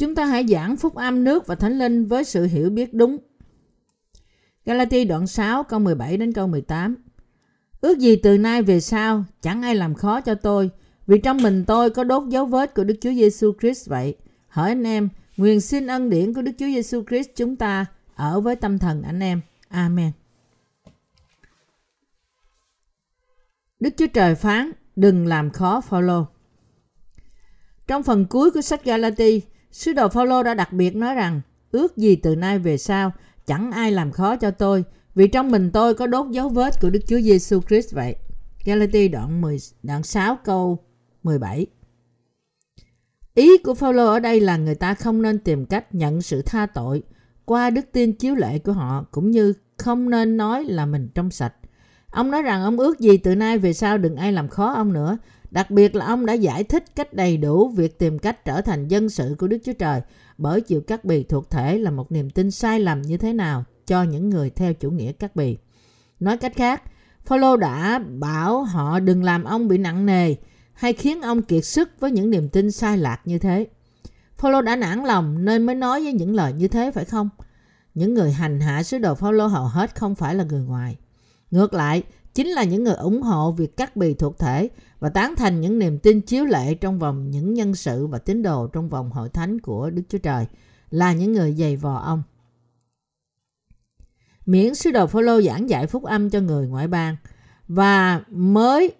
Chúng ta hãy giảng phúc âm nước và thánh linh với sự hiểu biết đúng. Galati đoạn 6 câu 17 đến câu 18 Ước gì từ nay về sau chẳng ai làm khó cho tôi vì trong mình tôi có đốt dấu vết của Đức Chúa Giêsu Christ vậy. Hỏi anh em, nguyện xin ân điển của Đức Chúa Giêsu Christ chúng ta ở với tâm thần anh em. Amen. Đức Chúa Trời phán, đừng làm khó Phaolô. Trong phần cuối của sách Galati, sứ đồ Phaolô đã đặc biệt nói rằng, ước gì từ nay về sau, chẳng ai làm khó cho tôi, vì trong mình tôi có đốt dấu vết của Đức Chúa Giêsu Christ vậy. Galati đoạn 10 đoạn 6 câu 17. Ý của Phaolô ở đây là người ta không nên tìm cách nhận sự tha tội qua đức tin chiếu lệ của họ cũng như không nên nói là mình trong sạch. Ông nói rằng ông ước gì từ nay về sau đừng ai làm khó ông nữa. Đặc biệt là ông đã giải thích cách đầy đủ việc tìm cách trở thành dân sự của Đức Chúa Trời bởi chịu cắt bì thuộc thể là một niềm tin sai lầm như thế nào cho những người theo chủ nghĩa cắt bì. Nói cách khác, Phaolô đã bảo họ đừng làm ông bị nặng nề hay khiến ông kiệt sức với những niềm tin sai lạc như thế. Phaolô đã nản lòng nên mới nói với những lời như thế phải không? Những người hành hạ sứ đồ Phaolô hầu hết không phải là người ngoài. Ngược lại, chính là những người ủng hộ việc cắt bì thuộc thể và tán thành những niềm tin chiếu lệ trong vòng những nhân sự và tín đồ trong vòng hội thánh của Đức Chúa Trời, là những người dày vò ông. Miễn sứ đồ Phaolô giảng dạy phúc âm cho người ngoại bang và mới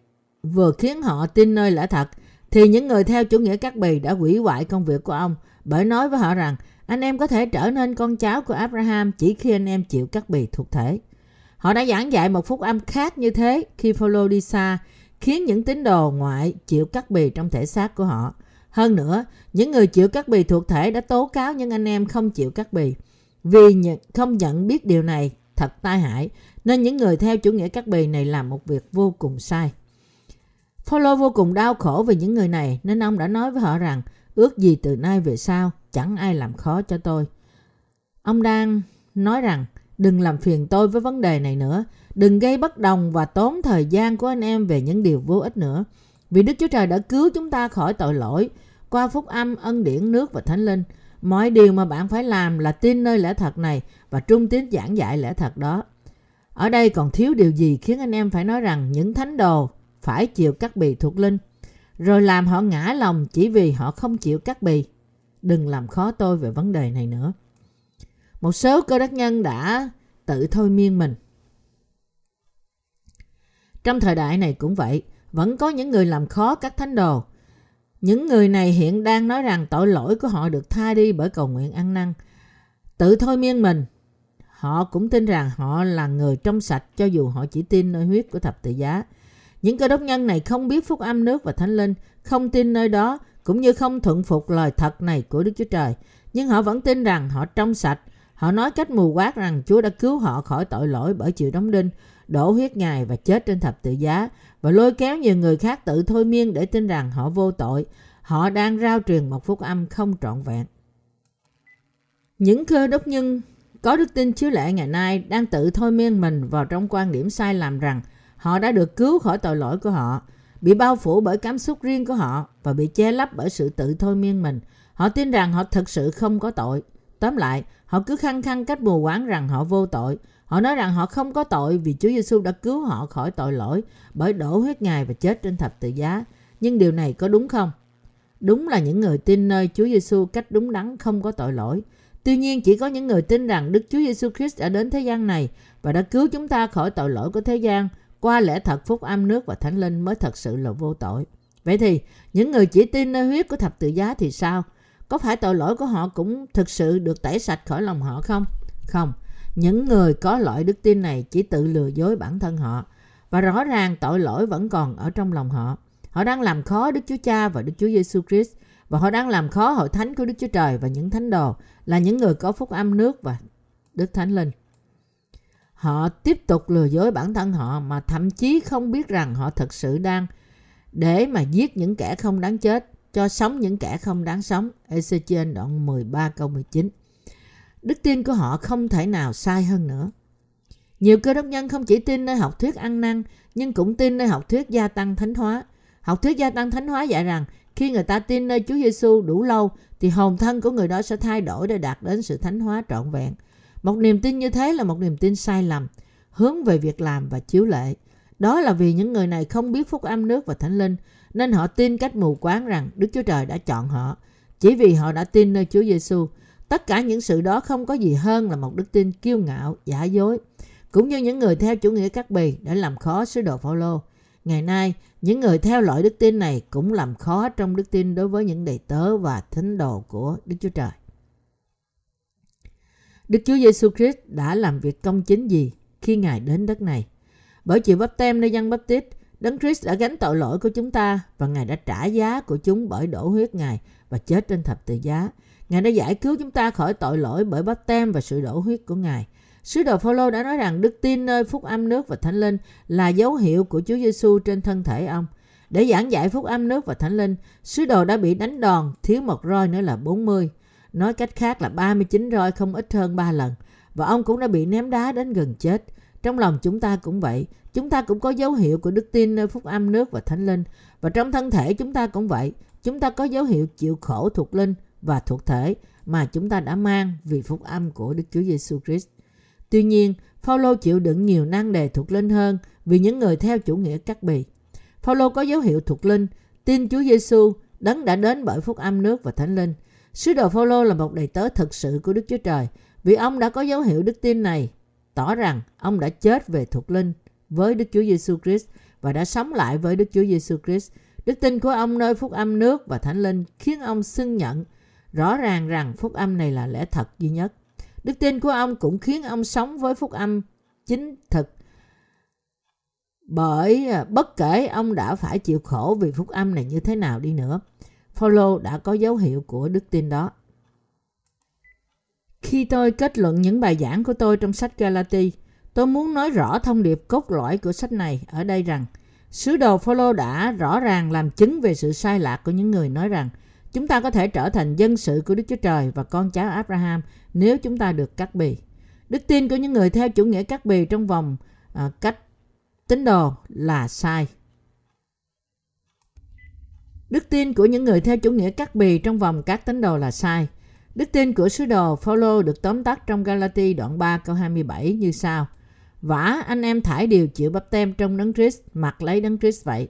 vừa khiến họ tin nơi lẽ thật, thì những người theo chủ nghĩa cắt bì đã hủy hoại công việc của ông bởi nói với họ rằng, anh em có thể trở nên con cháu của Abraham chỉ khi anh em chịu cắt bì thuộc thể. Họ đã giảng dạy một phúc âm khác như thế khi follow đi xa, khiến những tín đồ ngoại chịu cắt bì trong thể xác của họ. Hơn nữa, những người chịu cắt bì thuộc thể đã tố cáo những anh em không chịu cắt bì. Vì không nhận biết điều này thật tai hại, nên những người theo chủ nghĩa cắt bì này làm một việc vô cùng sai. Phaolô vô cùng đau khổ vì những người này nên ông đã nói với họ rằng ước gì từ nay về sau chẳng ai làm khó cho tôi. Ông đang nói rằng đừng làm phiền tôi với vấn đề này nữa, đừng gây bất đồng và tốn thời gian của anh em về những điều vô ích nữa. Vì Đức Chúa Trời đã cứu chúng ta khỏi tội lỗi qua phúc âm ân điển nước và thánh linh. Mọi điều mà bạn phải làm là tin nơi lẽ thật này và trung tín giảng dạy lẽ thật đó. Ở đây còn thiếu điều gì khiến anh em phải nói rằng những thánh đồ phải chịu cắt bì thuộc linh, rồi làm họ ngã lòng chỉ vì họ không chịu cắt bì. Đừng làm khó tôi về vấn đề này nữa. Một số cơ đốc nhân đã tự thôi miên mình. Trong thời đại này cũng vậy, vẫn có những người làm khó các thánh đồ. Những người này hiện đang nói rằng tội lỗi của họ được tha đi bởi cầu nguyện ăn năn. Tự thôi miên mình, họ cũng tin rằng họ là người trong sạch cho dù họ chỉ tin nơi huyết của thập tự giá. Những cơ đốc nhân này không biết phúc âm nước và thánh linh, không tin nơi đó, cũng như không thuận phục lời thật này của Đức Chúa Trời. Nhưng họ vẫn tin rằng họ trong sạch. Họ nói cách mù quát rằng Chúa đã cứu họ khỏi tội lỗi bởi chịu đóng đinh, đổ huyết Ngài và chết trên thập tự giá và lôi kéo nhiều người khác tự thôi miên để tin rằng họ vô tội. Họ đang rao truyền một phúc âm không trọn vẹn. Những cơ đốc nhân có đức tin chiếu lệ ngày nay đang tự thôi miên mình vào trong quan điểm sai lầm rằng Họ đã được cứu khỏi tội lỗi của họ, bị bao phủ bởi cảm xúc riêng của họ và bị che lấp bởi sự tự thôi miên mình. Họ tin rằng họ thực sự không có tội. Tóm lại, họ cứ khăng khăng cách mù quáng rằng họ vô tội. Họ nói rằng họ không có tội vì Chúa Giêsu đã cứu họ khỏi tội lỗi bởi đổ huyết Ngài và chết trên thập tự giá. Nhưng điều này có đúng không? Đúng là những người tin nơi Chúa Giêsu cách đúng đắn không có tội lỗi. Tuy nhiên chỉ có những người tin rằng Đức Chúa Giêsu Christ đã đến thế gian này và đã cứu chúng ta khỏi tội lỗi của thế gian qua lẽ thật phúc âm nước và thánh linh mới thật sự là vô tội. Vậy thì, những người chỉ tin nơi huyết của thập tự giá thì sao? Có phải tội lỗi của họ cũng thực sự được tẩy sạch khỏi lòng họ không? Không. Những người có loại đức tin này chỉ tự lừa dối bản thân họ. Và rõ ràng tội lỗi vẫn còn ở trong lòng họ. Họ đang làm khó Đức Chúa Cha và Đức Chúa Giêsu Christ và họ đang làm khó hội thánh của Đức Chúa Trời và những thánh đồ là những người có phúc âm nước và Đức Thánh Linh. Họ tiếp tục lừa dối bản thân họ mà thậm chí không biết rằng họ thật sự đang để mà giết những kẻ không đáng chết, cho sống những kẻ không đáng sống. Ezechiel đoạn 13 câu 19. Đức tin của họ không thể nào sai hơn nữa. Nhiều cơ đốc nhân không chỉ tin nơi học thuyết ăn năn, nhưng cũng tin nơi học thuyết gia tăng thánh hóa. Học thuyết gia tăng thánh hóa dạy rằng Khi người ta tin nơi Chúa Giêsu đủ lâu thì hồn thân của người đó sẽ thay đổi để đạt đến sự thánh hóa trọn vẹn. Một niềm tin như thế là một niềm tin sai lầm, hướng về việc làm và chiếu lệ. Đó là vì những người này không biết phúc âm nước và thánh linh, nên họ tin cách mù quáng rằng Đức Chúa Trời đã chọn họ. Chỉ vì họ đã tin nơi Chúa Giêsu, tất cả những sự đó không có gì hơn là một đức tin kiêu ngạo, giả dối. Cũng như những người theo chủ nghĩa cắt bì đã làm khó sứ đồ Phaolô. Ngày nay, những người theo loại đức tin này cũng làm khó trong đức tin đối với những đầy tớ và thánh đồ của Đức Chúa Trời. Đức Chúa Giêsu Christ đã làm việc công chính gì khi Ngài đến đất này? Bởi chịu bắp tem nơi dân bắp tít, Đấng Christ đã gánh tội lỗi của chúng ta và Ngài đã trả giá của chúng bởi đổ huyết Ngài và chết trên thập tự giá. Ngài đã giải cứu chúng ta khỏi tội lỗi bởi bắp tem và sự đổ huyết của Ngài. Sứ đồ Phaolô đã nói rằng đức tin nơi phúc âm nước và thánh linh là dấu hiệu của Chúa Giêsu trên thân thể ông. Để giảng giải phúc âm nước và thánh linh, sứ đồ đã bị đánh đòn, thiếu một roi nữa là 40. Nói cách khác là 39 roi không ít hơn 3 lần. Và ông cũng đã bị ném đá đến gần chết. Trong lòng chúng ta cũng vậy. Chúng ta cũng có dấu hiệu của đức tin nơi phúc âm nước và thánh linh. Và trong thân thể chúng ta cũng vậy. Chúng ta có dấu hiệu chịu khổ thuộc linh và thuộc thể mà chúng ta đã mang vì phúc âm của Đức Chúa Giêsu Christ. Tuy nhiên, Phaolô chịu đựng nhiều nan đề thuộc linh hơn vì những người theo chủ nghĩa cắt bì. Phaolô có dấu hiệu thuộc linh, tin Chúa Giêsu đấng đã đến bởi phúc âm nước và thánh linh. Sứ đồ Phaolô là một đầy tớ thực sự của Đức Chúa Trời vì ông đã có dấu hiệu đức tin này, tỏ rằng ông đã chết về thuộc linh với Đức Chúa Giêsu Christ và đã sống lại với Đức Chúa Giêsu Christ. Đức tin của ông nơi phúc âm nước và thánh linh khiến ông xưng nhận rõ ràng rằng phúc âm này là lẽ thật duy nhất. Đức tin của ông cũng khiến ông sống với phúc âm chính thực. Bởi à, bất kể ông đã phải chịu khổ vì phúc âm này như thế nào đi nữa, Phaolô đã có dấu hiệu của đức tin đó. Khi tôi kết luận những bài giảng của tôi trong sách Galati, tôi muốn nói rõ thông điệp cốt lõi của sách này ở đây rằng sứ đồ Phaolô đã rõ ràng làm chứng về sự sai lạc của những người nói rằng chúng ta có thể trở thành dân sự của Đức Chúa Trời và con cháu Abraham nếu chúng ta được cắt bì. Đức tin của những người theo chủ nghĩa cắt bì trong vòng à, cách tín đồ là sai. Đức tin của những người theo chủ nghĩa cắt bì trong vòng các tín đồ là sai. Đức tin của sứ đồ Phaolô được tóm tắt trong Galati đoạn 3 câu 27 như sau: Vả anh em thải điều chịu bắp tem trong đấng Christ, mặc lấy đấng Christ vậy.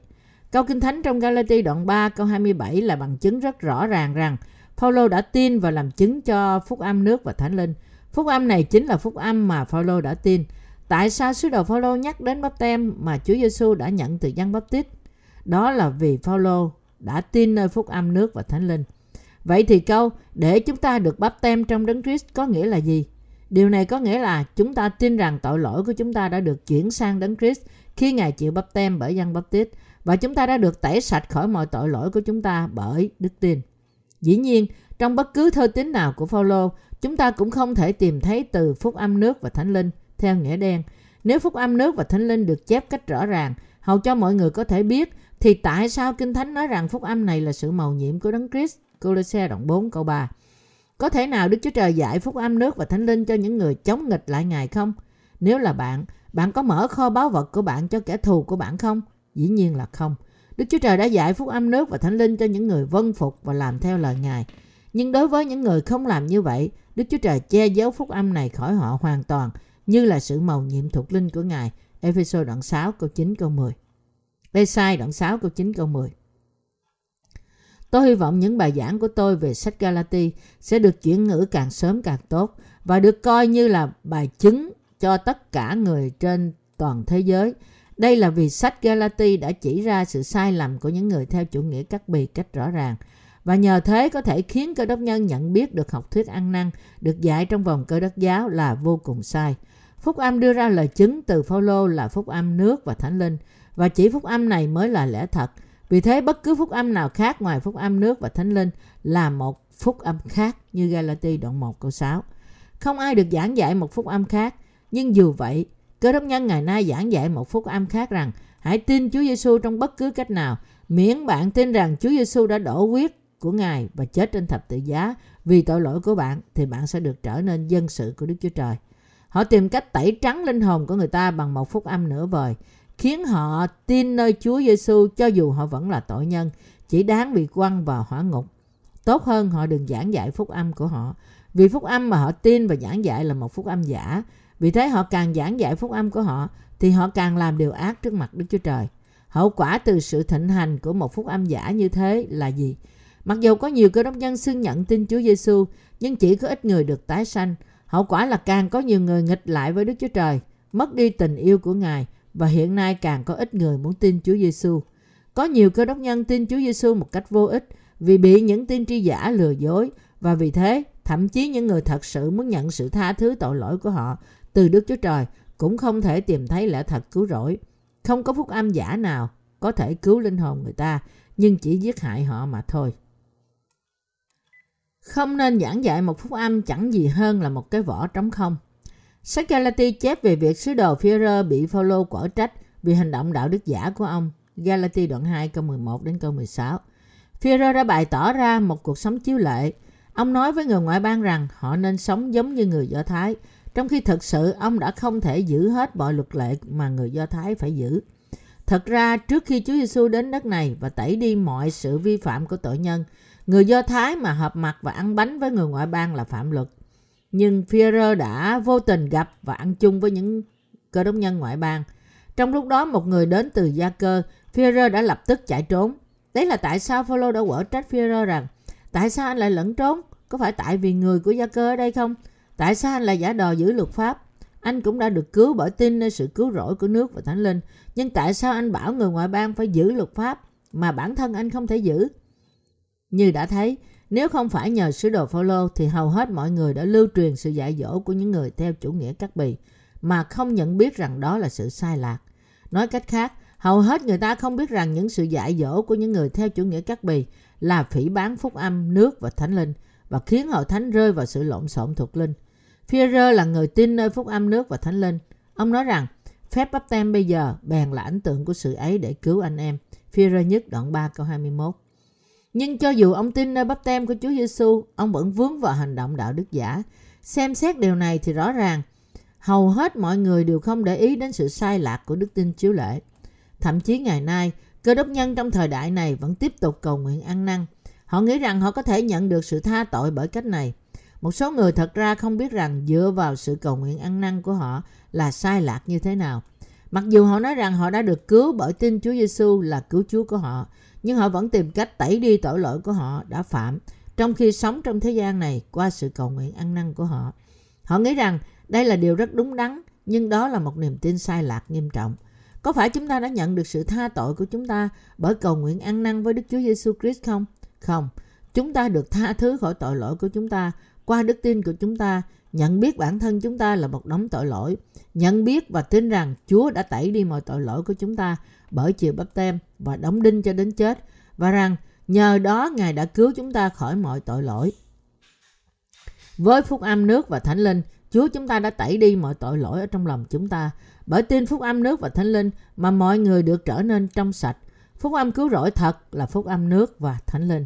Câu Kinh Thánh trong Galati đoạn 3 câu 27 là bằng chứng rất rõ ràng rằng Phaolô đã tin và làm chứng cho phúc âm nước và thánh linh. Phúc âm này chính là phúc âm mà Phaolô đã tin. Tại sao sứ đồ Phaolô nhắc đến bắp tem mà Chúa Giêsu đã nhận từ dân bắp tít? Đó là vì Phaolô đã tin nơi phúc âm nước và thánh linh. Vậy thì câu để chúng ta được bắp tem trong đấng Christ có nghĩa là gì? Điều này có nghĩa là chúng ta tin rằng tội lỗi của chúng ta đã được chuyển sang đấng Christ khi Ngài chịu bắp tem bởi dân bắp tít và chúng ta đã được tẩy sạch khỏi mọi tội lỗi của chúng ta bởi đức tin. Dĩ nhiên, trong bất cứ thơ tín nào của Phaolô, chúng ta cũng không thể tìm thấy từ phúc âm nước và thánh linh theo nghĩa đen. Nếu phúc âm nước và thánh linh được chép cách rõ ràng, hầu cho mọi người có thể biết, thì tại sao Kinh Thánh nói rằng phúc âm này là sự màu nhiệm của Đấng Christ? Colosse đoạn 4 câu 3. Có thể nào Đức Chúa Trời dạy phúc âm nước và thánh linh cho những người chống nghịch lại Ngài không? Nếu là bạn, bạn có mở kho báu vật của bạn cho kẻ thù của bạn không? Dĩ nhiên là không. Đức Chúa Trời đã dạy phúc âm nước và thánh linh cho những người vân phục và làm theo lời Ngài. Nhưng đối với những người không làm như vậy, Đức Chúa Trời che giấu phúc âm này khỏi họ hoàn toàn như là sự màu nhiệm thuộc linh của Ngài. Ephesos đoạn 6 câu 9 câu 10. Lê sai đoạn 6 câu 9 câu 10. Tôi hy vọng những bài giảng của tôi về sách Galati sẽ được chuyển ngữ càng sớm càng tốt và được coi như là bài chứng cho tất cả người trên toàn thế giới đây là vì sách Galati đã chỉ ra sự sai lầm của những người theo chủ nghĩa cắt bì cách rõ ràng và nhờ thế có thể khiến cơ đốc nhân nhận biết được học thuyết ăn năn, được dạy trong vòng cơ đốc giáo là vô cùng sai. Phúc âm đưa ra lời chứng từ Phaolô là phúc âm nước và thánh linh và chỉ phúc âm này mới là lẽ thật. Vì thế bất cứ phúc âm nào khác ngoài phúc âm nước và thánh linh là một phúc âm khác như Galati đoạn 1 câu 6. Không ai được giảng dạy một phúc âm khác, nhưng dù vậy, Cơ đốc nhân ngày nay giảng dạy một phúc âm khác rằng hãy tin Chúa Giêsu trong bất cứ cách nào, miễn bạn tin rằng Chúa Giêsu đã đổ huyết của Ngài và chết trên thập tự giá vì tội lỗi của bạn thì bạn sẽ được trở nên dân sự của Đức Chúa Trời. Họ tìm cách tẩy trắng linh hồn của người ta bằng một phúc âm nửa vời, khiến họ tin nơi Chúa Giêsu cho dù họ vẫn là tội nhân. chỉ đáng bị quăng vào hỏa ngục. Tốt hơn họ đừng giảng dạy phúc âm của họ. Vì phúc âm mà họ tin và giảng dạy là một phúc âm giả. Vì thế họ càng giảng dạy phúc âm của họ thì họ càng làm điều ác trước mặt Đức Chúa Trời. Hậu quả từ sự thịnh hành của một phúc âm giả như thế là gì? Mặc dù có nhiều cơ đốc nhân xưng nhận tin Chúa Giêsu, nhưng chỉ có ít người được tái sanh. Hậu quả là càng có nhiều người nghịch lại với Đức Chúa Trời, mất đi tình yêu của Ngài và hiện nay càng có ít người muốn tin Chúa Giêsu. Có nhiều cơ đốc nhân tin Chúa Giêsu một cách vô ích vì bị những tiên tri giả lừa dối và vì thế, thậm chí những người thật sự muốn nhận sự tha thứ tội lỗi của họ từ Đức Chúa Trời cũng không thể tìm thấy lẽ thật cứu rỗi. Không có phúc âm giả nào có thể cứu linh hồn người ta, nhưng chỉ giết hại họ mà thôi. Không nên giảng dạy một phúc âm chẳng gì hơn là một cái vỏ trống không. Sách Galati chép về việc sứ đồ Führer bị Phaolô quở trách vì hành động đạo đức giả của ông. Galati đoạn 2 câu 11 đến câu 16. Führer đã bày tỏ ra một cuộc sống chiếu lệ. Ông nói với người ngoại bang rằng họ nên sống giống như người Do Thái, trong khi thực sự ông đã không thể giữ hết mọi luật lệ mà người Do Thái phải giữ. Thật ra, trước khi Chúa Giêsu đến đất này và tẩy đi mọi sự vi phạm của tội nhân, người Do Thái mà hợp mặt và ăn bánh với người ngoại bang là phạm luật. Nhưng Führer đã vô tình gặp và ăn chung với những cơ đốc nhân ngoại bang. Trong lúc đó, một người đến từ Gia Cơ, Führer đã lập tức chạy trốn. Đấy là tại sao Phaolô đã quở trách Führer rằng tại sao anh lại lẫn trốn? Có phải tại vì người của Gia Cơ ở đây không? Tại sao anh lại giả đò giữ luật pháp? Anh cũng đã được cứu bởi tin nơi sự cứu rỗi của nước và Thánh Linh. Nhưng tại sao anh bảo người ngoại bang phải giữ luật pháp mà bản thân anh không thể giữ? Như đã thấy, nếu không phải nhờ sứ đồ Phaolô thì hầu hết mọi người đã lưu truyền sự dạy dỗ của những người theo chủ nghĩa cắt bì mà không nhận biết rằng đó là sự sai lạc. Nói cách khác, hầu hết người ta không biết rằng những sự dạy dỗ của những người theo chủ nghĩa cắt bì là phỉ bán phúc âm, nước và thánh linh và khiến hội thánh rơi vào sự lộn xộn thuộc linh. Führer là người tin nơi phúc âm nước và thánh linh. Ông nói rằng phép bắp tem bây giờ bèn là ảnh tượng của sự ấy để cứu anh em. Führer nhất đoạn 3 câu 21. Nhưng cho dù ông tin nơi bắp tem của Chúa Giêsu, ông vẫn vướng vào hành động đạo đức giả. Xem xét điều này thì rõ ràng, hầu hết mọi người đều không để ý đến sự sai lạc của đức tin chiếu lệ. Thậm chí ngày nay, cơ đốc nhân trong thời đại này vẫn tiếp tục cầu nguyện ăn năn. Họ nghĩ rằng họ có thể nhận được sự tha tội bởi cách này. Một số người thật ra không biết rằng dựa vào sự cầu nguyện ăn năn của họ là sai lạc như thế nào. Mặc dù họ nói rằng họ đã được cứu bởi tin Chúa Giêsu là cứu Chúa của họ, nhưng họ vẫn tìm cách tẩy đi tội lỗi của họ đã phạm trong khi sống trong thế gian này qua sự cầu nguyện ăn năn của họ. Họ nghĩ rằng đây là điều rất đúng đắn, nhưng đó là một niềm tin sai lạc nghiêm trọng. Có phải chúng ta đã nhận được sự tha tội của chúng ta bởi cầu nguyện ăn năn với Đức Chúa Giêsu Christ không? Không. Chúng ta được tha thứ khỏi tội lỗi của chúng ta qua đức tin của chúng ta, nhận biết bản thân chúng ta là một đống tội lỗi, nhận biết và tin rằng Chúa đã tẩy đi mọi tội lỗi của chúng ta bởi chiều bắp tem và đóng đinh cho đến chết và rằng nhờ đó Ngài đã cứu chúng ta khỏi mọi tội lỗi. Với phúc âm nước và thánh linh, Chúa chúng ta đã tẩy đi mọi tội lỗi ở trong lòng chúng ta. Bởi tin phúc âm nước và thánh linh mà mọi người được trở nên trong sạch. Phúc âm cứu rỗi thật là phúc âm nước và thánh linh.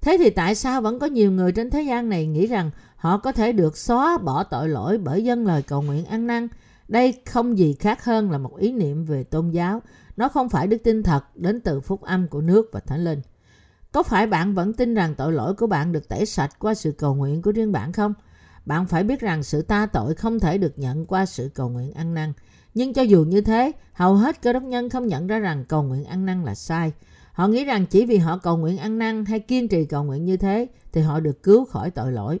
Thế thì tại sao vẫn có nhiều người trên thế gian này nghĩ rằng họ có thể được xóa bỏ tội lỗi bởi dân lời cầu nguyện ăn năn? Đây không gì khác hơn là một ý niệm về tôn giáo. Nó không phải đức tin thật đến từ phúc âm của nước và thánh linh. Có phải bạn vẫn tin rằng tội lỗi của bạn được tẩy sạch qua sự cầu nguyện của riêng bạn không? Bạn phải biết rằng sự ta tội không thể được nhận qua sự cầu nguyện ăn năn. Nhưng cho dù như thế, hầu hết cơ đốc nhân không nhận ra rằng cầu nguyện ăn năn là sai. Họ nghĩ rằng chỉ vì họ cầu nguyện ăn năn hay kiên trì cầu nguyện như thế thì họ được cứu khỏi tội lỗi.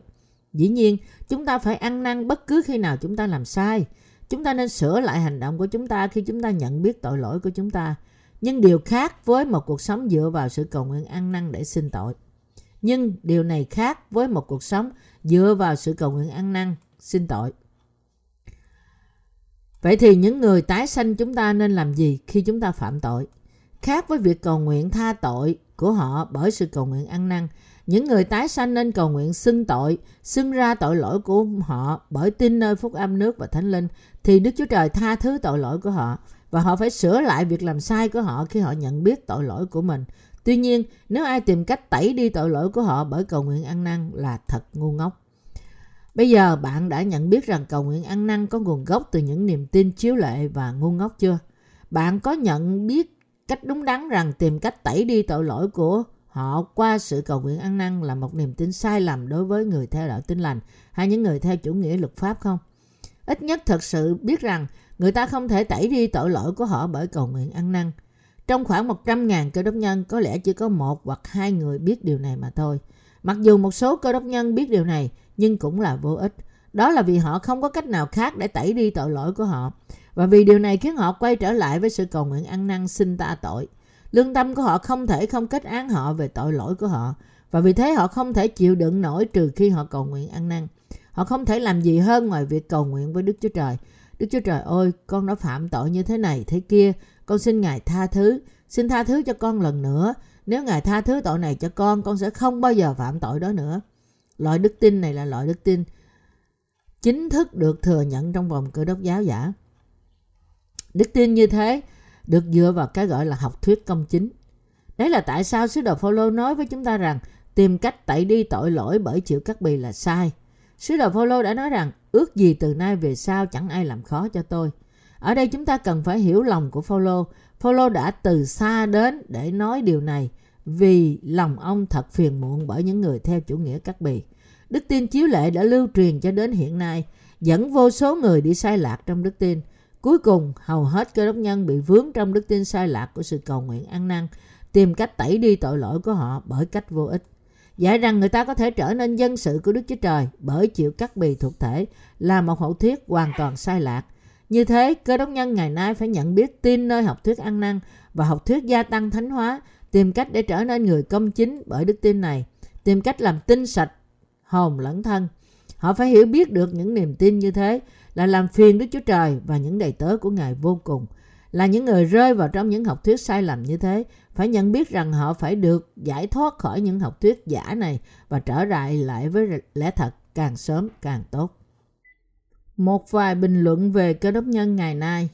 Dĩ nhiên, chúng ta phải ăn năn bất cứ khi nào chúng ta làm sai. Chúng ta nên sửa lại hành động của chúng ta khi chúng ta nhận biết tội lỗi của chúng ta. Nhưng điều khác với một cuộc sống dựa vào sự cầu nguyện ăn năn để xin tội. Nhưng điều này khác với một cuộc sống dựa vào sự cầu nguyện ăn năn xin tội. Vậy thì những người tái sanh chúng ta nên làm gì khi chúng ta phạm tội? Khác với việc cầu nguyện tha tội của họ bởi sự cầu nguyện ăn năn, những người tái sanh nên cầu nguyện xưng tội, xưng ra tội lỗi của họ bởi tin nơi phúc âm nước và thánh linh, thì Đức Chúa Trời tha thứ tội lỗi của họ và họ phải sửa lại việc làm sai của họ khi họ nhận biết tội lỗi của mình. Tuy nhiên, nếu ai tìm cách tẩy đi tội lỗi của họ bởi cầu nguyện ăn năn là thật ngu ngốc. Bây giờ bạn đã nhận biết rằng cầu nguyện ăn năn có nguồn gốc từ những niềm tin chiếu lệ và ngu ngốc chưa? Bạn có nhận biết cách đúng đắn rằng tìm cách tẩy đi tội lỗi của họ qua sự cầu nguyện ăn năn là một niềm tin sai lầm đối với người theo đạo tin lành hay những người theo chủ nghĩa luật pháp không? Ít nhất thật sự biết rằng người ta không thể tẩy đi tội lỗi của họ bởi cầu nguyện ăn năn. Trong khoảng 100.000 cơ đốc nhân, có lẽ chỉ có một hoặc hai người biết điều này mà thôi. Mặc dù một số cơ đốc nhân biết điều này, nhưng cũng là vô ích. Đó là vì họ không có cách nào khác để tẩy đi tội lỗi của họ. Và vì điều này khiến họ quay trở lại với sự cầu nguyện ăn năn xin ta tội. Lương tâm của họ không thể không kết án họ về tội lỗi của họ. Và vì thế họ không thể chịu đựng nổi trừ khi họ cầu nguyện ăn năn. Họ không thể làm gì hơn ngoài việc cầu nguyện với Đức Chúa Trời. Đức Chúa Trời ơi, con đã phạm tội như thế này, thế kia. Con xin Ngài tha thứ. Xin tha thứ cho con lần nữa. Nếu Ngài tha thứ tội này cho con, con sẽ không bao giờ phạm tội đó nữa. Loại đức tin này là loại đức tin chính thức được thừa nhận trong vòng cơ đốc giáo giả. Đức tin như thế được dựa vào cái gọi là học thuyết công chính. Đấy là tại sao sứ đồ Phaolô nói với chúng ta rằng tìm cách tẩy đi tội lỗi bởi chịu cắt bì là sai. Sứ đồ Phaolô đã nói rằng ước gì từ nay về sau chẳng ai làm khó cho tôi. Ở đây chúng ta cần phải hiểu lòng của Phaolô. Phaolô đã từ xa đến để nói điều này vì lòng ông thật phiền muộn bởi những người theo chủ nghĩa cắt bì. Đức tin chiếu lệ đã lưu truyền cho đến hiện nay, dẫn vô số người đi sai lạc trong đức tin. Cuối cùng, hầu hết cơ đốc nhân bị vướng trong đức tin sai lạc của sự cầu nguyện ăn năn, tìm cách tẩy đi tội lỗi của họ bởi cách vô ích. Dạy rằng người ta có thể trở nên dân sự của Đức Chúa Trời bởi chịu cắt bì thuộc thể là một hậu thuyết hoàn toàn sai lạc. Như thế, cơ đốc nhân ngày nay phải nhận biết tin nơi học thuyết ăn năn và học thuyết gia tăng thánh hóa, tìm cách để trở nên người công chính bởi đức tin này, tìm cách làm tinh sạch hồn lẫn thân. Họ phải hiểu biết được những niềm tin như thế là làm phiền Đức Chúa Trời và những đầy tớ của Ngài vô cùng. Là những người rơi vào trong những học thuyết sai lầm như thế, phải nhận biết rằng họ phải được giải thoát khỏi những học thuyết giả này và trở lại lại với lẽ thật càng sớm càng tốt. Một vài bình luận về cơ đốc nhân ngày nay.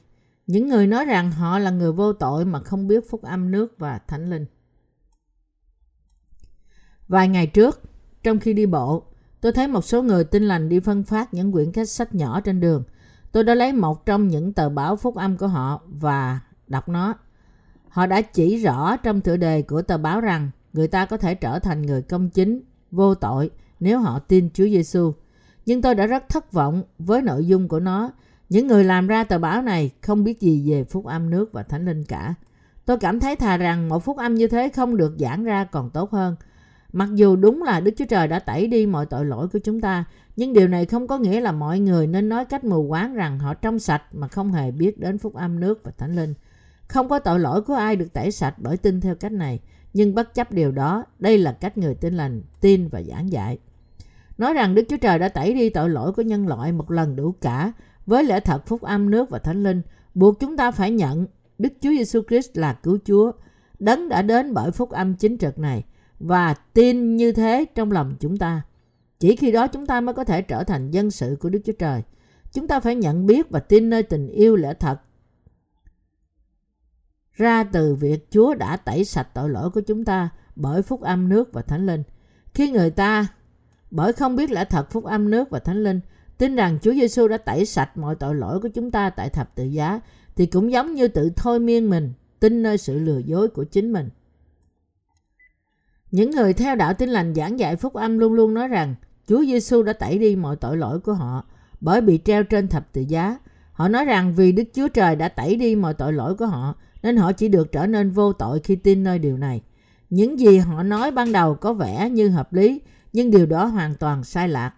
Những người nói rằng họ là người vô tội mà không biết phúc âm nước và thánh linh. Vài ngày trước, trong khi đi bộ, tôi thấy một số người tin lành đi phân phát những quyển cách sách nhỏ trên đường. Tôi đã lấy một trong những tờ báo phúc âm của họ và đọc nó. Họ đã chỉ rõ trong tựa đề của tờ báo rằng người ta có thể trở thành người công chính, vô tội nếu họ tin Chúa Giêsu. Nhưng tôi đã rất thất vọng với nội dung của nó. Những người làm ra tờ báo này không biết gì về phúc âm nước và thánh linh cả. Tôi cảm thấy thà rằng một phúc âm như thế không được giảng ra còn tốt hơn. Mặc dù đúng là Đức Chúa Trời đã tẩy đi mọi tội lỗi của chúng ta, nhưng điều này không có nghĩa là mọi người nên nói cách mù quáng rằng họ trong sạch mà không hề biết đến phúc âm nước và thánh linh. Không có tội lỗi của ai được tẩy sạch bởi tin theo cách này, nhưng bất chấp điều đó, đây là cách người tin lành tin và giảng dạy. Nói rằng Đức Chúa Trời đã tẩy đi tội lỗi của nhân loại một lần đủ cả với lẽ thật phúc âm nước và thánh linh, buộc chúng ta phải nhận Đức Chúa Giêsu Christ là cứu Chúa. Đấng đã đến bởi phúc âm chính trực này và tin như thế trong lòng chúng ta. Chỉ khi đó chúng ta mới có thể trở thành dân sự của Đức Chúa Trời. Chúng ta phải nhận biết và tin nơi tình yêu lẽ thật ra từ việc Chúa đã tẩy sạch tội lỗi của chúng ta bởi phúc âm nước và thánh linh. Khi người ta bởi không biết lẽ thật phúc âm nước và thánh linh, tin rằng Chúa Giêsu đã tẩy sạch mọi tội lỗi của chúng ta tại thập tự giá, thì cũng giống như tự thôi miên mình, tin nơi sự lừa dối của chính mình. Những người theo đạo tin lành giảng dạy phúc âm luôn luôn nói rằng Chúa Giêsu đã tẩy đi mọi tội lỗi của họ bởi bị treo trên thập tự giá. Họ nói rằng vì Đức Chúa Trời đã tẩy đi mọi tội lỗi của họ nên họ chỉ được trở nên vô tội khi tin nơi điều này. Những gì họ nói ban đầu có vẻ như hợp lý, nhưng điều đó hoàn toàn sai lạc.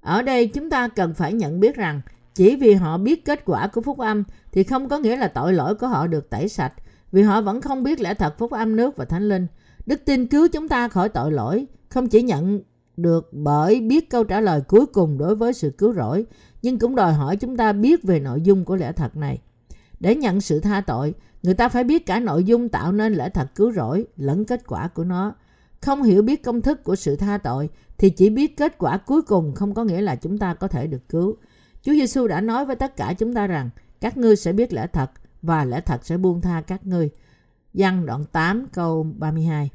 Ở đây chúng ta cần phải nhận biết rằng chỉ vì họ biết kết quả của phúc âm thì không có nghĩa là tội lỗi của họ được tẩy sạch vì họ vẫn không biết lẽ thật phúc âm nước và thánh linh. Đức tin cứu chúng ta khỏi tội lỗi, không chỉ nhận được bởi biết câu trả lời cuối cùng đối với sự cứu rỗi, nhưng cũng đòi hỏi chúng ta biết về nội dung của lẽ thật này. Để nhận sự tha tội, người ta phải biết cả nội dung tạo nên lẽ thật cứu rỗi lẫn kết quả của nó. Không hiểu biết công thức của sự tha tội thì chỉ biết kết quả cuối cùng không có nghĩa là chúng ta có thể được cứu. Chúa Giêsu đã nói với tất cả chúng ta rằng các ngươi sẽ biết lẽ thật và lẽ thật sẽ buông tha các ngươi. Văn đoạn 8 câu 32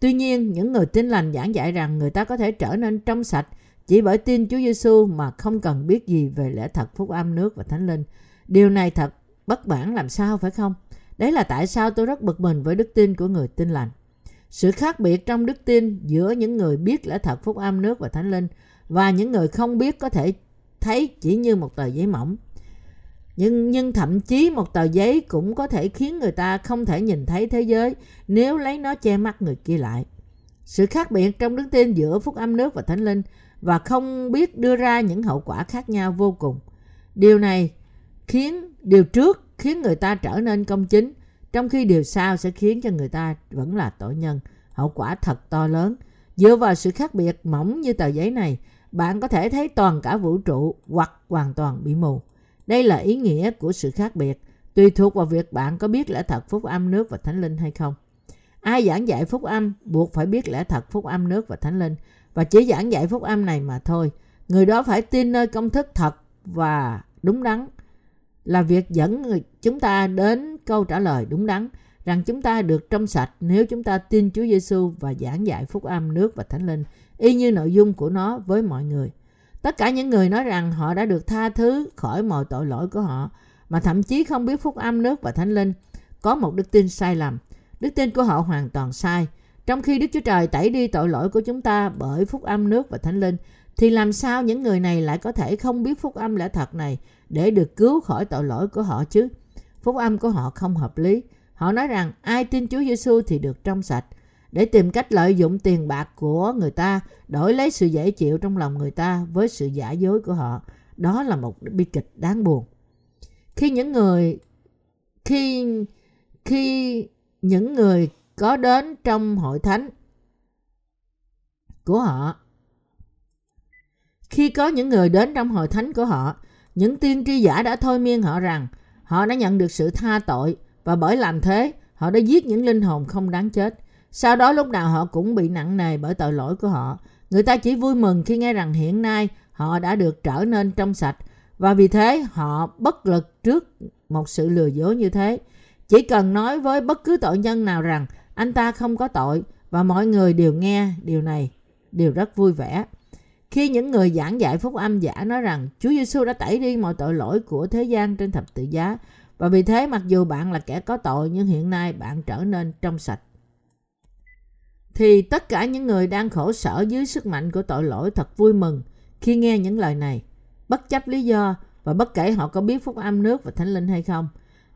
Tuy nhiên, những người tin lành giảng dạy rằng người ta có thể trở nên trong sạch chỉ bởi tin Chúa Giêsu mà không cần biết gì về lẽ thật phúc âm nước và thánh linh. Điều này thật bất bản làm sao phải không? Đấy là tại sao tôi rất bực mình với đức tin của người tin lành. Sự khác biệt trong đức tin giữa những người biết lẽ thật phúc âm nước và thánh linh và những người không biết có thể thấy chỉ như một tờ giấy mỏng. Nhưng, nhưng thậm chí một tờ giấy cũng có thể khiến người ta không thể nhìn thấy thế giới nếu lấy nó che mắt người kia lại. Sự khác biệt trong đức tin giữa phúc âm nước và thánh linh và không biết đưa ra những hậu quả khác nhau vô cùng. Điều này khiến điều trước khiến người ta trở nên công chính, trong khi điều sau sẽ khiến cho người ta vẫn là tội nhân. Hậu quả thật to lớn. Dựa vào sự khác biệt mỏng như tờ giấy này, bạn có thể thấy toàn cả vũ trụ hoặc hoàn toàn bị mù. Đây là ý nghĩa của sự khác biệt, tùy thuộc vào việc bạn có biết lẽ thật phúc âm nước và thánh linh hay không. Ai giảng dạy phúc âm buộc phải biết lẽ thật phúc âm nước và thánh linh và chỉ giảng dạy phúc âm này mà thôi. Người đó phải tin nơi công thức thật và đúng đắn là việc dẫn người chúng ta đến câu trả lời đúng đắn rằng chúng ta được trong sạch nếu chúng ta tin Chúa Giêsu và giảng dạy phúc âm nước và thánh linh y như nội dung của nó với mọi người. Tất cả những người nói rằng họ đã được tha thứ khỏi mọi tội lỗi của họ, mà thậm chí không biết phúc âm nước và thánh linh có một đức tin sai lầm. Đức tin của họ hoàn toàn sai. Trong khi Đức Chúa Trời tẩy đi tội lỗi của chúng ta bởi phúc âm nước và thánh linh, thì làm sao những người này lại có thể không biết phúc âm lẽ thật này để được cứu khỏi tội lỗi của họ chứ? Phúc âm của họ không hợp lý. Họ nói rằng, ai tin Chúa Giêsu thì được trong sạch để tìm cách lợi dụng tiền bạc của người ta, đổi lấy sự dễ chịu trong lòng người ta với sự giả dối của họ. Đó là một bi kịch đáng buồn. Khi những người, khi khi những người có đến trong hội thánh của họ, khi có những người đến trong hội thánh của họ, những tiên tri giả đã thôi miên họ rằng họ đã nhận được sự tha tội và bởi làm thế, họ đã giết những linh hồn không đáng chết sau đó lúc nào họ cũng bị nặng nề bởi tội lỗi của họ người ta chỉ vui mừng khi nghe rằng hiện nay họ đã được trở nên trong sạch và vì thế họ bất lực trước một sự lừa dối như thế chỉ cần nói với bất cứ tội nhân nào rằng anh ta không có tội và mọi người đều nghe điều này, đều rất vui vẻ. Khi những người giảng dạy phúc âm giả nói rằng Chúa Giêsu đã tẩy đi mọi tội lỗi của thế gian trên thập tự giá và vì thế mặc dù bạn là kẻ có tội, nhưng hiện nay bạn trở nên trong sạch. Thì tất cả những người đang khổ sở dưới sức mạnh của tội lỗi thật vui mừng khi nghe những lời này, bất chấp lý do và bất kể họ có biết phúc âm nước và thánh linh hay không.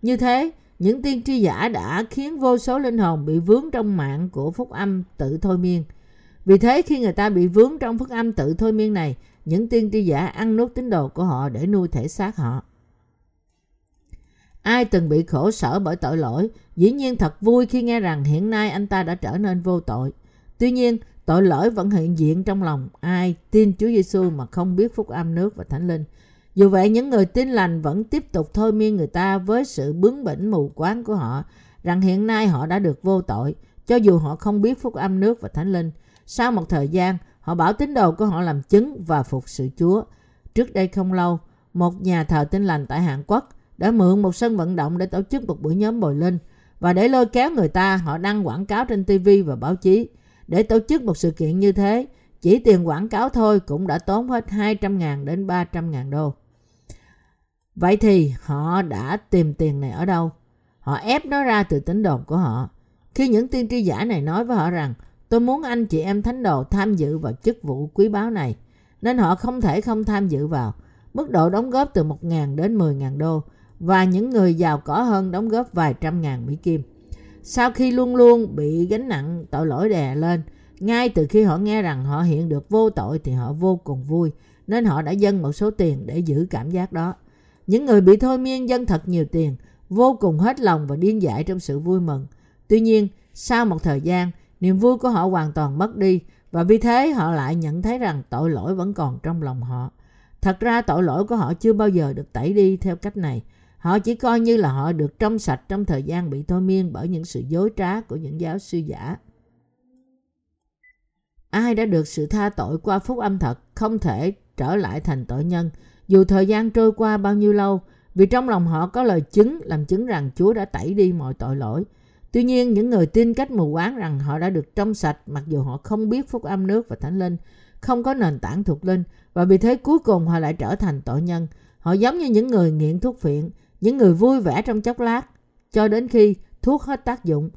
Như thế, những tiên tri giả đã khiến vô số linh hồn bị vướng trong mạng của phúc âm tự thôi miên. Vì thế khi người ta bị vướng trong phúc âm tự thôi miên này, những tiên tri giả ăn nuốt tín đồ của họ để nuôi thể xác họ. Ai từng bị khổ sở bởi tội lỗi, dĩ nhiên thật vui khi nghe rằng hiện nay anh ta đã trở nên vô tội. Tuy nhiên, tội lỗi vẫn hiện diện trong lòng ai tin Chúa Giêsu mà không biết phúc âm nước và thánh linh. Dù vậy, những người tin lành vẫn tiếp tục thôi miên người ta với sự bướng bỉnh mù quáng của họ rằng hiện nay họ đã được vô tội, cho dù họ không biết phúc âm nước và thánh linh. Sau một thời gian, họ bảo tín đồ của họ làm chứng và phục sự Chúa. Trước đây không lâu, một nhà thờ tin lành tại Hàn Quốc đã mượn một sân vận động để tổ chức một buổi nhóm bồi linh và để lôi kéo người ta họ đăng quảng cáo trên TV và báo chí. Để tổ chức một sự kiện như thế, chỉ tiền quảng cáo thôi cũng đã tốn hết 200.000 đến 300.000 đô. Vậy thì họ đã tìm tiền này ở đâu? Họ ép nó ra từ tín đồ của họ. Khi những tiên tri giả này nói với họ rằng tôi muốn anh chị em thánh đồ tham dự vào chức vụ quý báu này, nên họ không thể không tham dự vào. Mức độ đóng góp từ 1.000 đến 10.000 đô và những người giàu có hơn đóng góp vài trăm ngàn Mỹ Kim. Sau khi luôn luôn bị gánh nặng tội lỗi đè lên, ngay từ khi họ nghe rằng họ hiện được vô tội thì họ vô cùng vui, nên họ đã dâng một số tiền để giữ cảm giác đó. Những người bị thôi miên dâng thật nhiều tiền, vô cùng hết lòng và điên dại trong sự vui mừng. Tuy nhiên, sau một thời gian, niềm vui của họ hoàn toàn mất đi và vì thế họ lại nhận thấy rằng tội lỗi vẫn còn trong lòng họ. Thật ra tội lỗi của họ chưa bao giờ được tẩy đi theo cách này. Họ chỉ coi như là họ được trong sạch trong thời gian bị thôi miên bởi những sự dối trá của những giáo sư giả. Ai đã được sự tha tội qua phúc âm thật không thể trở lại thành tội nhân dù thời gian trôi qua bao nhiêu lâu, vì trong lòng họ có lời chứng làm chứng rằng Chúa đã tẩy đi mọi tội lỗi. Tuy nhiên, những người tin cách mù quáng rằng họ đã được trong sạch mặc dù họ không biết phúc âm nước và thánh linh, không có nền tảng thuộc linh và vì thế cuối cùng họ lại trở thành tội nhân. Họ giống như những người nghiện thuốc phiện, những người vui vẻ trong chốc lát, cho đến khi thuốc hết tác dụng.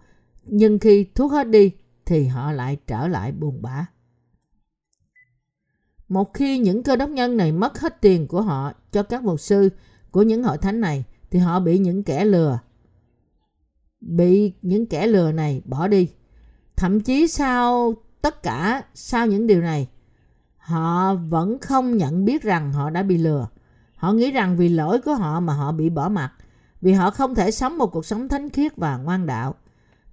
Nhưng khi thuốc hết đi thì họ lại trở lại buồn bã. Một khi những cơ đốc nhân này mất hết tiền của họ cho các mục sư của những hội thánh này thì họ bị những kẻ lừa bị những kẻ lừa này bỏ đi. Thậm chí sau tất cả sau những điều này họ vẫn không nhận biết rằng họ đã bị lừa. Họ nghĩ rằng vì lỗi của họ mà họ bị bỏ mặt, vì họ không thể sống một cuộc sống thánh khiết và ngoan đạo.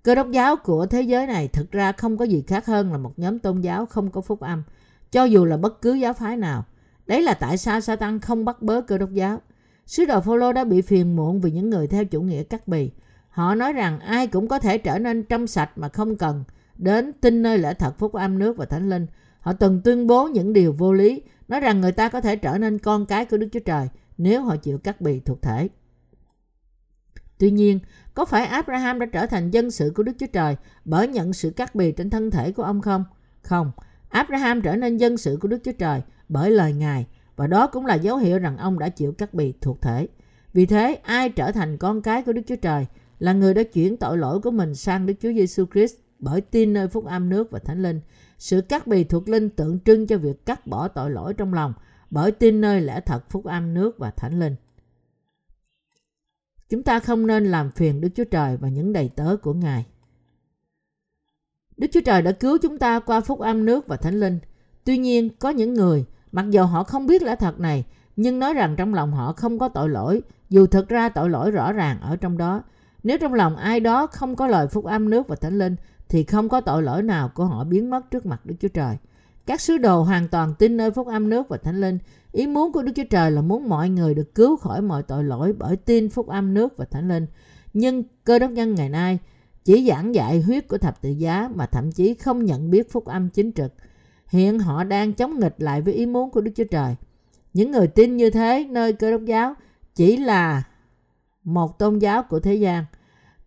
Cơ đốc giáo của thế giới này thực ra không có gì khác hơn là một nhóm tôn giáo không có phúc âm, cho dù là bất cứ giáo phái nào. Đấy là tại sao Satan không bắt bớ cơ đốc giáo. Sứ đồ Phaolô đã bị phiền muộn vì những người theo chủ nghĩa cắt bì. Họ nói rằng ai cũng có thể trở nên trong sạch mà không cần đến tin nơi lẽ thật phúc âm nước và thánh linh. Họ từng tuyên bố những điều vô lý, nói rằng người ta có thể trở nên con cái của Đức Chúa Trời nếu họ chịu cắt bì thuộc thể. Tuy nhiên, có phải Abraham đã trở thành dân sự của Đức Chúa Trời bởi nhận sự cắt bì trên thân thể của ông không? Không. Abraham trở nên dân sự của Đức Chúa Trời bởi lời Ngài và đó cũng là dấu hiệu rằng ông đã chịu cắt bì thuộc thể. Vì thế, ai trở thành con cái của Đức Chúa Trời là người đã chuyển tội lỗi của mình sang Đức Chúa Giêsu Christ bởi tin nơi phúc âm nước và thánh linh. Sự cắt bì thuộc linh tượng trưng cho việc cắt bỏ tội lỗi trong lòng bởi tin nơi lẽ thật phúc âm nước và thánh linh. Chúng ta không nên làm phiền Đức Chúa Trời và những đầy tớ của Ngài. Đức Chúa Trời đã cứu chúng ta qua phúc âm nước và thánh linh. Tuy nhiên, có những người, mặc dù họ không biết lẽ thật này, nhưng nói rằng trong lòng họ không có tội lỗi, dù thực ra tội lỗi rõ ràng ở trong đó. Nếu trong lòng ai đó không có lời phúc âm nước và thánh linh, thì không có tội lỗi nào của họ biến mất trước mặt Đức Chúa Trời. Các sứ đồ hoàn toàn tin nơi phúc âm nước và thánh linh. Ý muốn của Đức Chúa Trời là muốn mọi người được cứu khỏi mọi tội lỗi bởi tin phúc âm nước và thánh linh. Nhưng cơ đốc nhân ngày nay chỉ giảng dạy huyết của thập tự giá mà thậm chí không nhận biết phúc âm chính trực. Hiện họ đang chống nghịch lại với ý muốn của Đức Chúa Trời. Những người tin như thế nơi cơ đốc giáo chỉ là một tôn giáo của thế gian.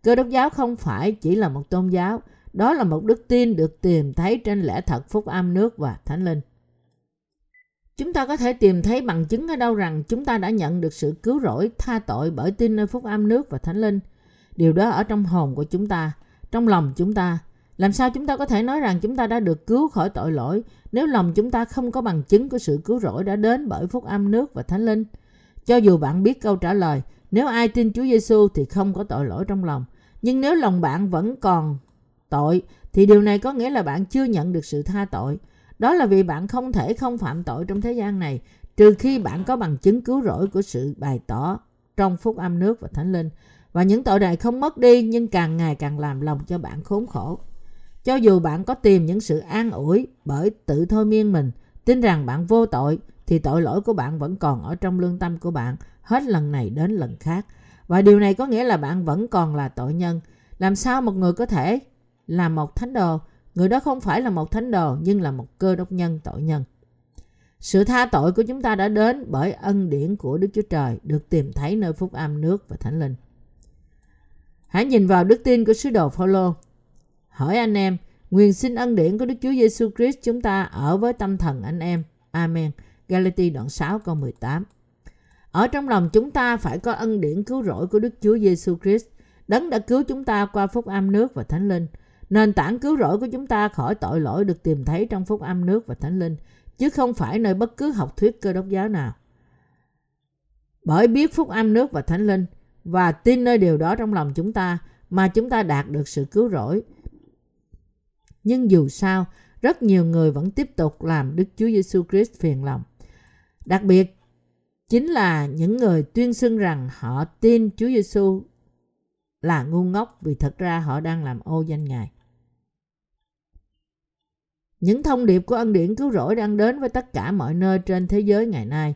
Cơ đốc giáo không phải chỉ là một tôn giáo, đó là một đức tin được tìm thấy trên lẽ thật phúc âm nước và thánh linh. Chúng ta có thể tìm thấy bằng chứng ở đâu rằng chúng ta đã nhận được sự cứu rỗi, tha tội bởi tin nơi phúc âm nước và thánh linh. Điều đó ở trong hồn của chúng ta, trong lòng chúng ta. Làm sao chúng ta có thể nói rằng chúng ta đã được cứu khỏi tội lỗi nếu lòng chúng ta không có bằng chứng của sự cứu rỗi đã đến bởi phúc âm nước và thánh linh? Cho dù bạn biết câu trả lời, nếu ai tin Chúa Giêsu thì không có tội lỗi trong lòng. Nhưng nếu lòng bạn vẫn còn tội thì điều này có nghĩa là bạn chưa nhận được sự tha tội. Đó là vì bạn không thể không phạm tội trong thế gian này trừ khi bạn có bằng chứng cứu rỗi của sự bày tỏ trong phúc âm nước và thánh linh. Và những tội này không mất đi nhưng càng ngày càng làm lòng cho bạn khốn khổ. Cho dù bạn có tìm những sự an ủi bởi tự thôi miên mình, tin rằng bạn vô tội, thì tội lỗi của bạn vẫn còn ở trong lương tâm của bạn hết lần này đến lần khác. Và điều này có nghĩa là bạn vẫn còn là tội nhân. Làm sao một người có thể là một thánh đồ? Người đó không phải là một thánh đồ nhưng là một cơ đốc nhân tội nhân. Sự tha tội của chúng ta đã đến bởi ân điển của Đức Chúa Trời được tìm thấy nơi phúc âm nước và thánh linh. Hãy nhìn vào đức tin của sứ đồ Phaolô. Hỏi anh em, nguyện xin ân điển của Đức Chúa Giêsu Christ chúng ta ở với tâm thần anh em. Amen. Galati đoạn 6 câu 18. Ở trong lòng chúng ta phải có ân điển cứu rỗi của Đức Chúa Giêsu Christ. Đấng đã cứu chúng ta qua phúc âm nước và thánh linh. Nền tảng cứu rỗi của chúng ta khỏi tội lỗi được tìm thấy trong phúc âm nước và thánh linh, chứ không phải nơi bất cứ học thuyết cơ đốc giáo nào. Bởi biết phúc âm nước và thánh linh và tin nơi điều đó trong lòng chúng ta mà chúng ta đạt được sự cứu rỗi. Nhưng dù sao, rất nhiều người vẫn tiếp tục làm Đức Chúa Giêsu Christ phiền lòng. Đặc biệt chính là những người tuyên xưng rằng họ tin Chúa Giêsu là ngu ngốc vì thật ra họ đang làm ô danh Ngài. Những thông điệp của ân điển cứu rỗi đang đến với tất cả mọi nơi trên thế giới ngày nay.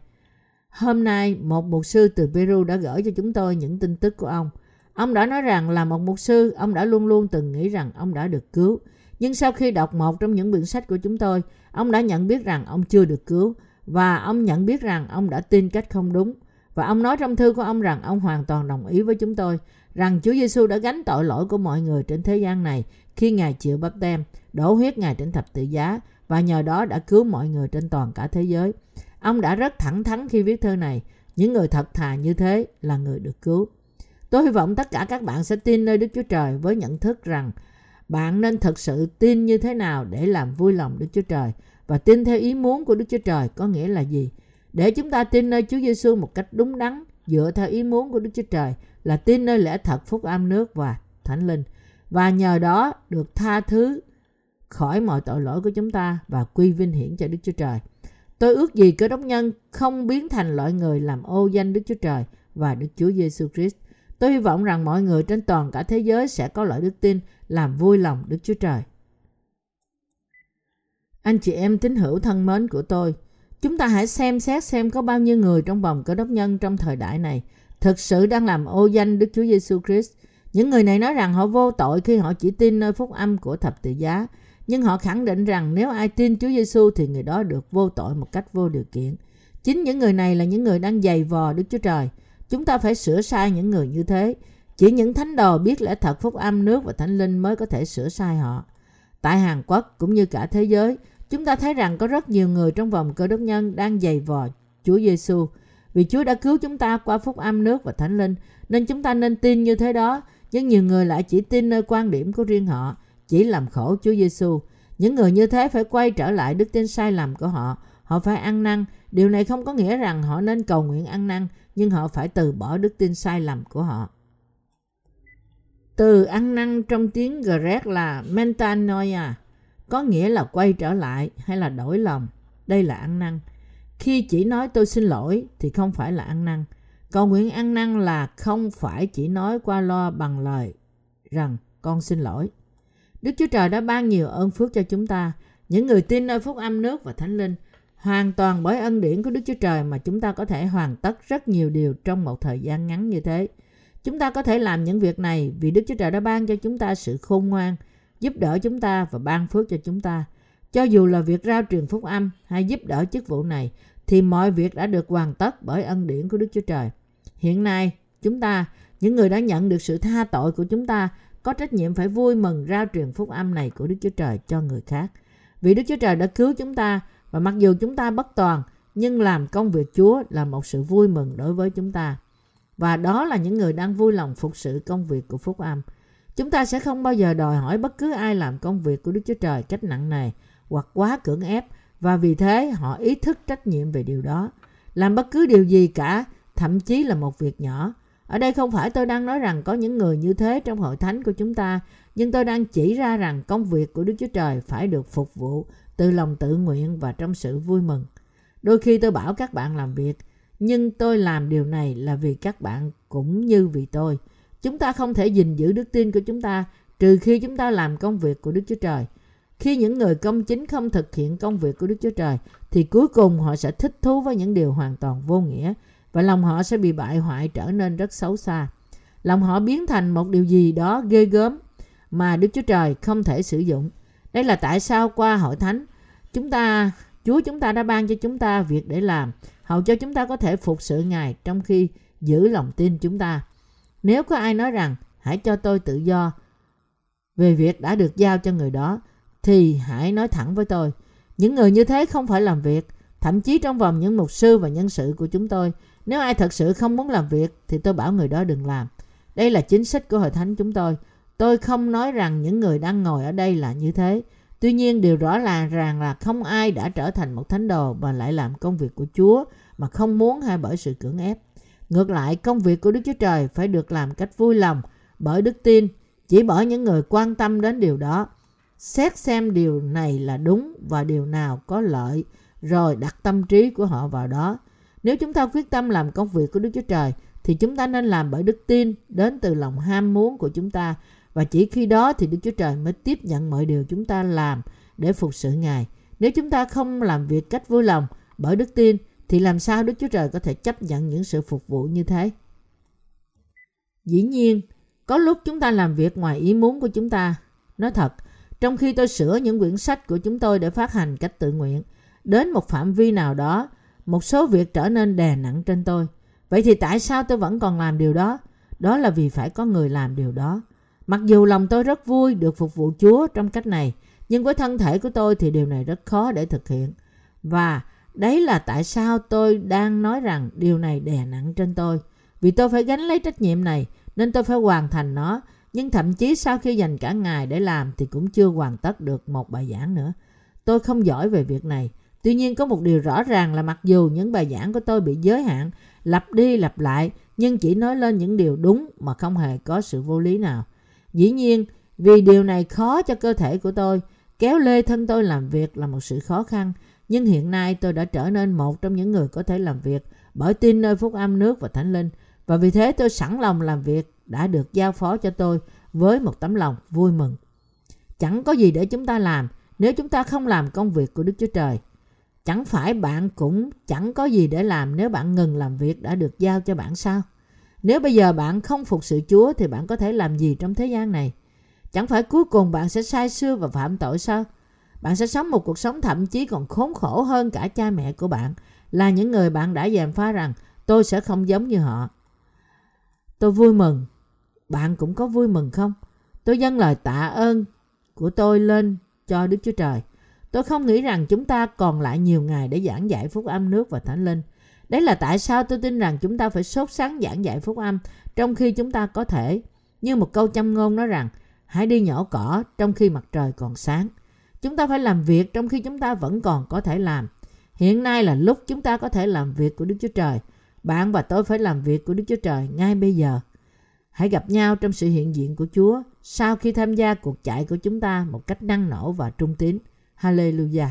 Hôm nay, một mục sư từ Peru đã gửi cho chúng tôi những tin tức của ông. Ông đã nói rằng là một mục sư, ông đã luôn luôn từng nghĩ rằng ông đã được cứu. Nhưng sau khi đọc một trong những quyển sách của chúng tôi, ông đã nhận biết rằng ông chưa được cứu và ông nhận biết rằng ông đã tin cách không đúng. Và ông nói trong thư của ông rằng ông hoàn toàn đồng ý với chúng tôi rằng Chúa Giêsu đã gánh tội lỗi của mọi người trên thế gian này khi Ngài chịu bắp tem, đổ huyết Ngài trên thập tự giá và nhờ đó đã cứu mọi người trên toàn cả thế giới. Ông đã rất thẳng thắn khi viết thơ này, những người thật thà như thế là người được cứu. Tôi hy vọng tất cả các bạn sẽ tin nơi Đức Chúa Trời với nhận thức rằng bạn nên thật sự tin như thế nào để làm vui lòng Đức Chúa Trời và tin theo ý muốn của Đức Chúa Trời có nghĩa là gì? Để chúng ta tin nơi Chúa Giêsu một cách đúng đắn dựa theo ý muốn của Đức Chúa Trời là tin nơi lẽ thật phúc âm nước và thánh linh và nhờ đó được tha thứ khỏi mọi tội lỗi của chúng ta và quy vinh hiển cho Đức Chúa Trời. Tôi ước gì cơ đốc nhân không biến thành loại người làm ô danh Đức Chúa Trời và Đức Chúa Giêsu Christ. Tôi hy vọng rằng mọi người trên toàn cả thế giới sẽ có loại đức tin làm vui lòng Đức Chúa Trời. Anh chị em tín hữu thân mến của tôi, chúng ta hãy xem xét xem có bao nhiêu người trong vòng cơ đốc nhân trong thời đại này thực sự đang làm ô danh Đức Chúa Giêsu Christ. Những người này nói rằng họ vô tội khi họ chỉ tin nơi phúc âm của thập tự giá, nhưng họ khẳng định rằng nếu ai tin Chúa Giêsu thì người đó được vô tội một cách vô điều kiện. Chính những người này là những người đang giày vò Đức Chúa Trời. Chúng ta phải sửa sai những người như thế. Chỉ những thánh đồ biết lẽ thật phúc âm nước và thánh linh mới có thể sửa sai họ. Tại Hàn Quốc cũng như cả thế giới, chúng ta thấy rằng có rất nhiều người trong vòng cơ đốc nhân đang giày vò Chúa Giêsu. Vì Chúa đã cứu chúng ta qua phúc âm nước và thánh linh, nên chúng ta nên tin như thế đó. Nhưng nhiều người lại chỉ tin nơi quan điểm của riêng họ, chỉ làm khổ Chúa Giêsu. Những người như thế phải quay trở lại đức tin sai lầm của họ. Họ phải ăn năn. Điều này không có nghĩa rằng họ nên cầu nguyện ăn năn, nhưng họ phải từ bỏ đức tin sai lầm của họ. Từ ăn năn trong tiếng Grec là metanoia, có nghĩa là quay trở lại hay là đổi lòng. Đây là ăn năn. Khi chỉ nói tôi xin lỗi thì không phải là ăn năn. Cầu nguyện ăn năn là không phải chỉ nói qua lo bằng lời rằng con xin lỗi. Đức Chúa Trời đã ban nhiều ơn phước cho chúng ta, những người tin nơi phúc âm nước và thánh linh. Hoàn toàn bởi ân điển của Đức Chúa Trời mà chúng ta có thể hoàn tất rất nhiều điều trong một thời gian ngắn như thế. Chúng ta có thể làm những việc này vì Đức Chúa Trời đã ban cho chúng ta sự khôn ngoan, giúp đỡ chúng ta và ban phước cho chúng ta. Cho dù là việc rao truyền phúc âm hay giúp đỡ chức vụ này, thì mọi việc đã được hoàn tất bởi ân điển của Đức Chúa Trời. Hiện nay, chúng ta, những người đã nhận được sự tha tội của chúng ta, có trách nhiệm phải vui mừng rao truyền phúc âm này của Đức Chúa Trời cho người khác. Vì Đức Chúa Trời đã cứu chúng ta và mặc dù chúng ta bất toàn, nhưng làm công việc Chúa là một sự vui mừng đối với chúng ta. Và đó là những người đang vui lòng phục sự công việc của phúc âm. Chúng ta sẽ không bao giờ đòi hỏi bất cứ ai làm công việc của Đức Chúa Trời cách nặng này hoặc quá cưỡng ép và vì thế họ ý thức trách nhiệm về điều đó. Làm bất cứ điều gì cả, thậm chí là một việc nhỏ. Ở đây không phải tôi đang nói rằng có những người như thế trong hội thánh của chúng ta, nhưng tôi đang chỉ ra rằng công việc của Đức Chúa Trời phải được phục vụ từ lòng tự nguyện và trong sự vui mừng. Đôi khi tôi bảo các bạn làm việc, nhưng tôi làm điều này là vì các bạn cũng như vì tôi. Chúng ta không thể gìn giữ đức tin của chúng ta trừ khi chúng ta làm công việc của Đức Chúa Trời. Khi những người công chính không thực hiện công việc của Đức Chúa Trời, thì cuối cùng họ sẽ thích thú với những điều hoàn toàn vô nghĩa và lòng họ sẽ bị bại hoại trở nên rất xấu xa. Lòng họ biến thành một điều gì đó ghê gớm mà Đức Chúa Trời không thể sử dụng. Đây là tại sao qua hội thánh, chúng ta, Chúa chúng ta đã ban cho chúng ta việc để làm, hầu cho chúng ta có thể phục sự Ngài trong khi giữ lòng tin chúng ta. Nếu có ai nói rằng, hãy cho tôi tự do về việc đã được giao cho người đó thì hãy nói thẳng với tôi. Những người như thế không phải làm việc, thậm chí trong vòng những mục sư và nhân sự của chúng tôi. Nếu ai thật sự không muốn làm việc thì tôi bảo người đó đừng làm. Đây là chính sách của hội thánh chúng tôi. Tôi không nói rằng những người đang ngồi ở đây là như thế. Tuy nhiên điều rõ ràng rằng là không ai đã trở thành một thánh đồ và lại làm công việc của Chúa mà không muốn hay bởi sự cưỡng ép. Ngược lại, công việc của Đức Chúa Trời phải được làm cách vui lòng bởi đức tin, chỉ bởi những người quan tâm đến điều đó. Xét xem điều này là đúng và điều nào có lợi, rồi đặt tâm trí của họ vào đó. Nếu chúng ta quyết tâm làm công việc của Đức Chúa Trời, thì chúng ta nên làm bởi đức tin đến từ lòng ham muốn của chúng ta và chỉ khi đó thì Đức Chúa Trời mới tiếp nhận mọi điều chúng ta làm để phục sự Ngài. Nếu chúng ta không làm việc cách vui lòng bởi đức tin thì làm sao Đức Chúa Trời có thể chấp nhận những sự phục vụ như thế? Dĩ nhiên, có lúc chúng ta làm việc ngoài ý muốn của chúng ta. Nói thật, trong khi tôi sửa những quyển sách của chúng tôi để phát hành cách tự nguyện, đến một phạm vi nào đó, một số việc trở nên đè nặng trên tôi. Vậy thì tại sao tôi vẫn còn làm điều đó? Đó là vì phải có người làm điều đó. Mặc dù lòng tôi rất vui được phục vụ Chúa trong cách này, nhưng với thân thể của tôi thì điều này rất khó để thực hiện. Và đấy là tại sao tôi đang nói rằng điều này đè nặng trên tôi. Vì tôi phải gánh lấy trách nhiệm này nên tôi phải hoàn thành nó. Nhưng thậm chí sau khi dành cả ngày để làm thì cũng chưa hoàn tất được một bài giảng nữa. Tôi không giỏi về việc này. Tuy nhiên có một điều rõ ràng là mặc dù những bài giảng của tôi bị giới hạn, lặp đi lặp lại, nhưng chỉ nói lên những điều đúng mà không hề có sự vô lý nào. Dĩ nhiên, vì điều này khó cho cơ thể của tôi, kéo lê thân tôi làm việc là một sự khó khăn. Nhưng hiện nay tôi đã trở nên một trong những người có thể làm việc bởi tin nơi phúc âm nước và thánh linh. Và vì thế tôi sẵn lòng làm việc đã được giao phó cho tôi với một tấm lòng vui mừng. Chẳng có gì để chúng ta làm nếu chúng ta không làm công việc của Đức Chúa Trời. Chẳng phải bạn cũng chẳng có gì để làm nếu bạn ngừng làm việc đã được giao cho bạn sao? Nếu bây giờ bạn không phục sự Chúa thì bạn có thể làm gì trong thế gian này? Chẳng phải cuối cùng bạn sẽ sai xưa và phạm tội sao? Bạn sẽ sống một cuộc sống thậm chí còn khốn khổ hơn cả cha mẹ của bạn là những người bạn đã dèm pha rằng tôi sẽ không giống như họ. Tôi vui mừng. Bạn cũng có vui mừng không? Tôi dâng lời tạ ơn của tôi lên cho Đức Chúa Trời. Tôi không nghĩ rằng chúng ta còn lại nhiều ngày để giảng dạy phúc âm nước và thánh linh. Đấy là tại sao tôi tin rằng chúng ta phải sốt sáng giảng dạy phúc âm trong khi chúng ta có thể. Như một câu châm ngôn nói rằng, hãy đi nhổ cỏ trong khi mặt trời còn sáng. Chúng ta phải làm việc trong khi chúng ta vẫn còn có thể làm. Hiện nay là lúc chúng ta có thể làm việc của Đức Chúa Trời. Bạn và tôi phải làm việc của Đức Chúa Trời ngay bây giờ. Hãy gặp nhau trong sự hiện diện của Chúa sau khi tham gia cuộc chạy của chúng ta một cách năng nổ và trung tín. Hallelujah.